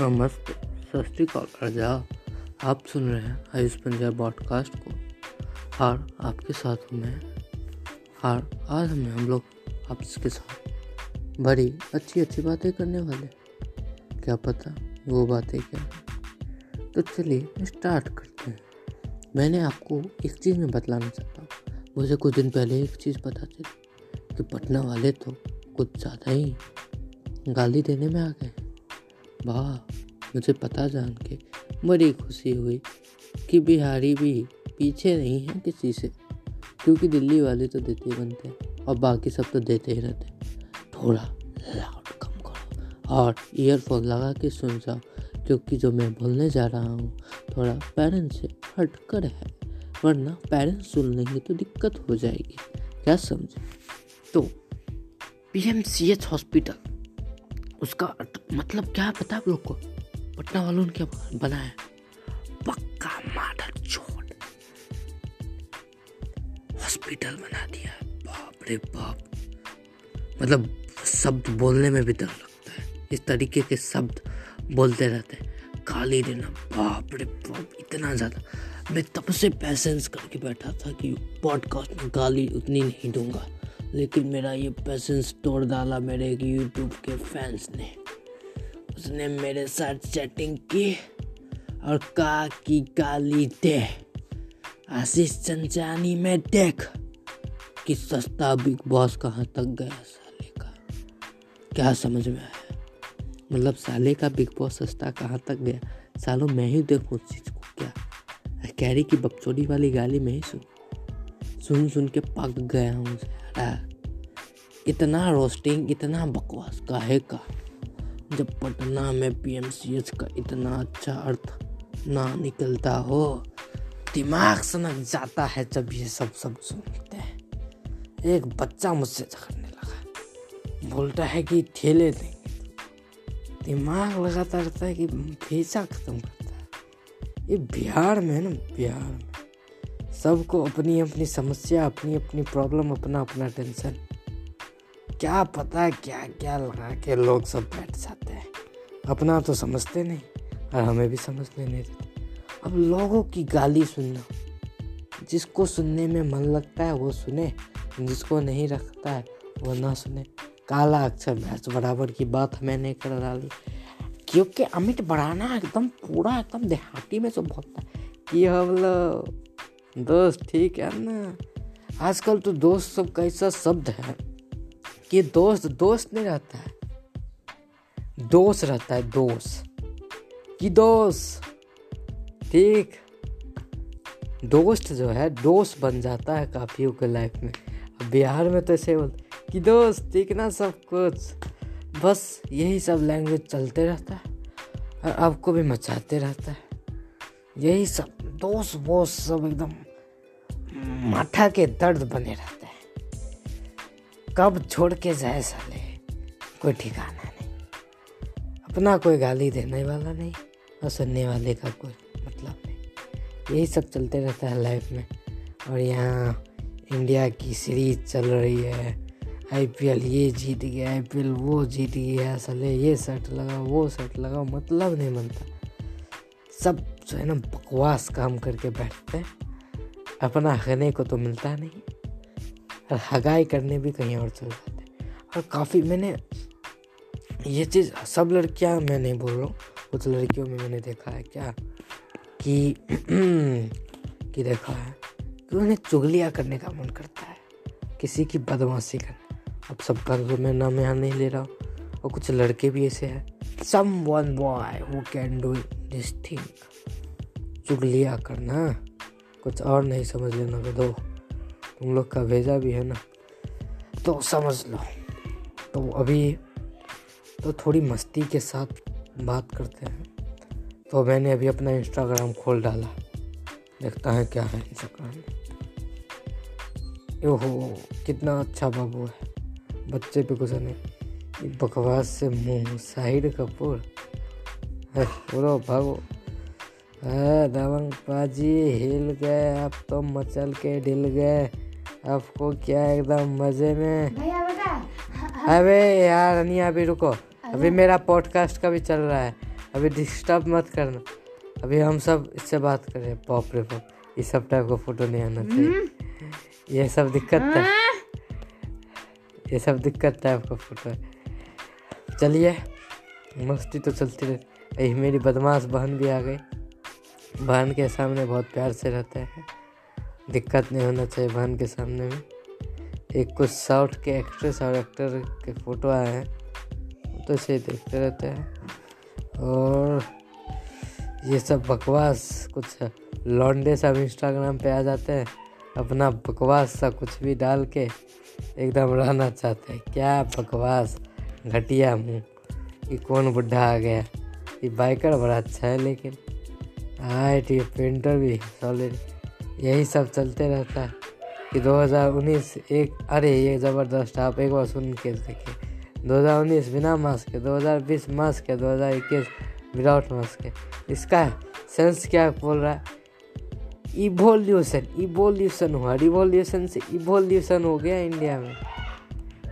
नमस्ते सत श्रीकाल आजाब आप सुन रहे हैं आयुष पंजाब पॉडकास्ट को। और आपके साथ हूँ मैं। और आज हमें हम लोग आपके साथ बड़ी अच्छी अच्छी बातें करने वाले क्या पता वो बातें क्या तो चलिए स्टार्ट करते हैं। मैंने आपको एक चीज़ में बतलाना चाहता हूँ। मुझे कुछ दिन पहले एक चीज़ पता चली कि पटना वाले तो कुछ ज़्यादा ही गाली देने में आ गए वाह, मुझे पता जान के बड़ी खुशी हुई कि बिहारी भी पीछे नहीं है किसी से, क्योंकि दिल्ली वाले तो देते ही बनते हैं और बाकी सब तो देते ही रहते थोड़ा लाउड कम करो और ईयरफोन लगा के सुन जाओ, क्योंकि जो मैं बोलने जा रहा हूँ, थोड़ा पेरेंट्स से हट कर है, वरना पेरेंट्स सुन लेंगे तो दिक्कत हो जाएगी, क्या समझे? तो P M C H hospital उसका मतलब क्या पता? आप लोग को पटना वालों ने क्या बनाया? पक्का माडल चोट। हॉस्पिटल बना दिया। बाप रे बाप। मतलब शब्द बोलने में भी डर लगता है। इस तरीके के शब्द बोलते रहते हैं। गाली देना बाप रे बाप इतना ज़्यादा। मैं तब से पैसेंस करके बैठा था कि पॉडकास्ट में गाली उतनी नहीं दूँगा। लेकिन मेरा ये पैसेंस तोड़ डाला मेरे एक यूट्यूब के फैंस ने। उसने मेरे साथ चैटिंग की और कहा कि गाली दे आशीष चंचानी में देख कि सस्ता बिग बॉस कहाँ तक गया साले का। क्या समझ में आया? मतलब साले का बिग बॉस सस्ता कहाँ तक गया? सालों मैं ही देखूँ उस चीज़ को क्या? कैरी की बकचोदी वाली गाली मैं ही सुन सुन सुन के पक गया हूँ इतना रोस्टिंग इतना बकवास, काहे का? जब पटना में पीएमसीएच का इतना अच्छा अर्थ ना निकलता हो, दिमाग सनक जाता है जब ये सब सब सुनते हैं। एक बच्चा मुझसे झगड़ने लगा। बोलता है कि ठेले देंगे। दिमाग लगाता रहता है कि भेजा खत्म करता है। ये बिहार में ना, बिहार में। सबको अपनी अपनी समस्या, अपनी अपनी प्रॉब्लम अपना अपना टेंशन क्या पता क्या क्या लगा के लोग सब बैठ जाते हैं। अपना तो समझते नहीं और हमें भी समझने नहीं देते। अब लोगों की गाली सुनना, जिसको सुनने में मन लगता है वो सुने, जिसको नहीं रखता है वो ना सुने। काला अक्षर भैंस बराबर की बात हमें नहीं कर डाली। क्योंकि अमित बढ़ाना एकदम पूरा, एकदम देहाती में तो बोलता है कि हम लोग दोस्त, ठीक है ना? आजकल तो दोस्त सब कैसा शब्द है कि दोस्त दोस्त नहीं रहता है। दोस्त रहता है, दोस्त। कि दोस्त? ठीक। दोस्त जो है, दोस्त बन जाता है काफियों के लाइफ में। बिहार में तो ऐसे बोलते कि दोस्त, ठीक ना सब कुछ? बस यही सब लैंग्वेज चलते रहता है और आपको भी मचाते रहता है। यही सब, दोस्त वोस्त सब एकदम माथा के दर्द बने रहते हैं। कब छोड़ के जाए साले, कोई ठिकाना नहीं। अपना कोई गाली देने वाला नहीं और सुनने वाले का कोई मतलब नहीं। यही सब चलते रहता है लाइफ में। और यहाँ इंडिया की सीरीज़ चल रही है। आईपीएल ये जीत गया आईपीएल वो जीत गया, साले ये शर्ट लगाओ, वो शर्ट लगाओ मतलब नहीं बनता। सब जो है ना बकवास काम करके बैठते हैं। अपना खाने को तो मिलता नहीं, और हगाई करने भी कहीं और चल जाते और काफ़ी मैंने ये चीज़, सब लड़कियाँ मैं नहीं बोल रहा हूँ, कुछ लड़कियों में मैंने देखा है क्या कि कि देखा है कि उन्हें चुगलियाँ करने का मन करता है, किसी की बदमाशी करना। अब सबका तो मैं नाम यहाँ नहीं ले रहा हूँ, और कुछ लड़के भी ऐसे हैं। Someone boy who can do this thing चुगलिया करना। कुछ और नहीं समझ लेना तो दो। तुम लोग का भेजा भी है ना? तो समझ लो। तो अभी तो थोड़ी मस्ती के साथ बात करते हैं। तो मैंने अभी अपना इंस्टाग्राम खोल डाला। देखता है क्या है इंस्टाग्राम में ओहो, कितना अच्छा बाबू है। बच्चे पे नहीं। बकवास से मुँह साहिड कपूर। है बोलो भागो दबंग पाजी हिल गए अब तो मचल के ढिल गए। आपको क्या एकदम मज़े में। अबे यार अनिया अभी रुको। अभी मेरा पॉडकास्ट का भी चल रहा है। अभी डिस्टर्ब मत करना। अभी हम सब इससे बात करें पॉप रे पॉप ये सब टाइप का फ़ोटो नहीं आना चाहिए। ये सब दिक्कत है। ये सब दिक्कत टाइप का फ़ोटो है। चलिए मस्ती तो चलती यही मेरी बदमाश बहन भी आ गई। बहन के सामने बहुत प्यार से रहते हैं। दिक्कत नहीं होना चाहिए बहन के सामने में। एक कुछ साउथ के एक्ट्रेस और एक्टर के फ़ोटो आए हैं तो से देखते रहते हैं। और ये सब बकवास, कुछ लॉन्डे सब इंस्टाग्राम पे आ जाते हैं। अपना बकवास सा कुछ भी डाल के एकदम रहना चाहते हैं। क्या बकवास? घटिया मुँह। ये कौन बुढ़ा आ गया? ये बाइकर बड़ा अच्छा है लेकिन। ये पेंटर भी सॉलिड यही सब चलते रहता है। कि 2019 एक, अरे ये ज़बरदस्त, आप एक बार सुन के देखिए। 2019 बिना मास्क के 2020 मास्क के 2021 विदाउट मास्क के। इसका सेंस क्या बोल रहा है? इवोल्यूशन इवोल्यूशन हुआ। रिवोल्यूशन से इवोल्यूशन हो गया इंडिया में।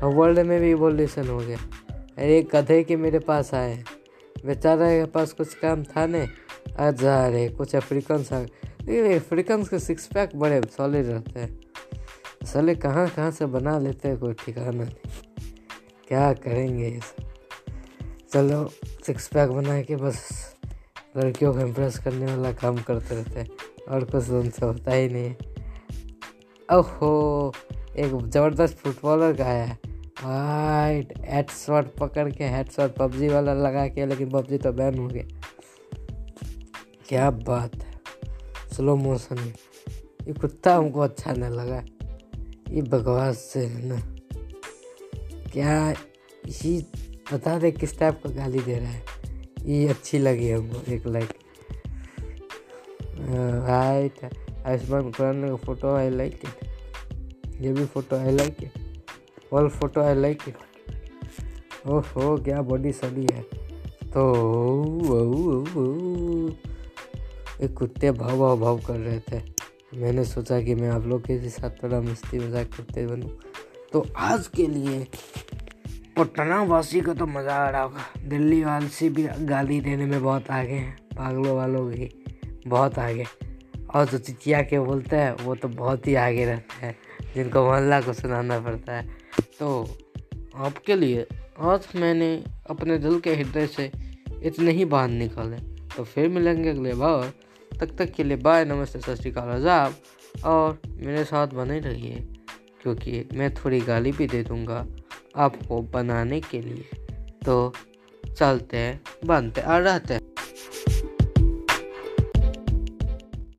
और वर्ल्ड में भी इवोल्यूशन हो गया। अरे गधे के मेरे पास आए बेचारा के पास कुछ काम था नहीं। अच्छा अरे कुछ अफ्रीकन लेकिन अफ्रीकन के सिक्स पैक बड़े सॉलिड रहते हैं। साले कहाँ कहाँ से बना लेते हैं, कोई ठिकाना नहीं। क्या करेंगे ये सब? चलो सिक्स पैक बना के बस लड़कियों को इम्प्रेस करने वाला काम करते रहते हैं। और कुछ उनसे होता ही नहीं है। ओहो, एक ज़बरदस्त फुटबॉलर का आया वाइट हेड शॉट पकड़ के हेड शॉट पबजी वाला लगा के, लेकिन पबजी तो बैन हो गया। क्या बात है? स्लो मोशन में ये कुत्ता हमको अच्छा नहीं लगा। ये बकवास से है ना। क्या ये बता दे किस टाइप का गाली दे रहा है? ये अच्छी लगी हमको एक लाइक राइट आयुष्मान खुराना का फ़ोटो आई लाइक इट ये भी photo I like it all photo I like it ओहो, क्या बॉडी सड़ी है। तो एक कुत्ते भाव भाव भाव कर रहे थे। मैंने सोचा कि मैं आप लोग के साथ थोड़ा मस्ती मज़ाक करते बनूँ। तो आज के लिए पटना वासी को तो मज़ा आ रहा होगा। दिल्ली वासी भी गाली देने में बहुत आगे हैं। पागलों वालों की बहुत आगे। और जो चिचिया के बोलते हैं, वो तो बहुत ही आगे रहते हैं, जिनको मोहल्ला को सुनाना पड़ता है। तो आपके लिए आज मैंने अपने दिल के हृदय से इतने ही बात निकाले। तो फिर मिलेंगे अगले बार। तब तक के लिए बाय, नमस्ते, सत श्रीकाल आजाब और मेरे साथ बने रहिए, क्योंकि मैं थोड़ी गाली भी दे दूँगा आपको बनाने के लिए। तो चलते हैं, बनते और रहते हैं।